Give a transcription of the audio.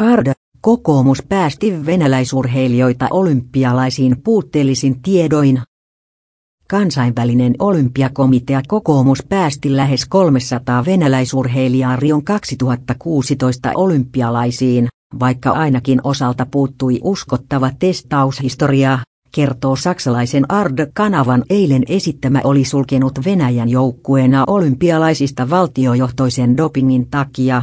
Arda, kokoomus päästi venäläisurheilijoita olympialaisiin puutteellisin tiedoin. Kansainvälinen olympiakomitea kokoomus päästi lähes 300 venäläisurheilijaa Rion 2016 olympialaisiin, vaikka ainakin osalta puuttui uskottava testaushistoria, kertoo saksalaisen Ard-kanavan eilen esittämä oli sulkenut Venäjän joukkueena olympialaisista valtiojohtoisen dopingin takia.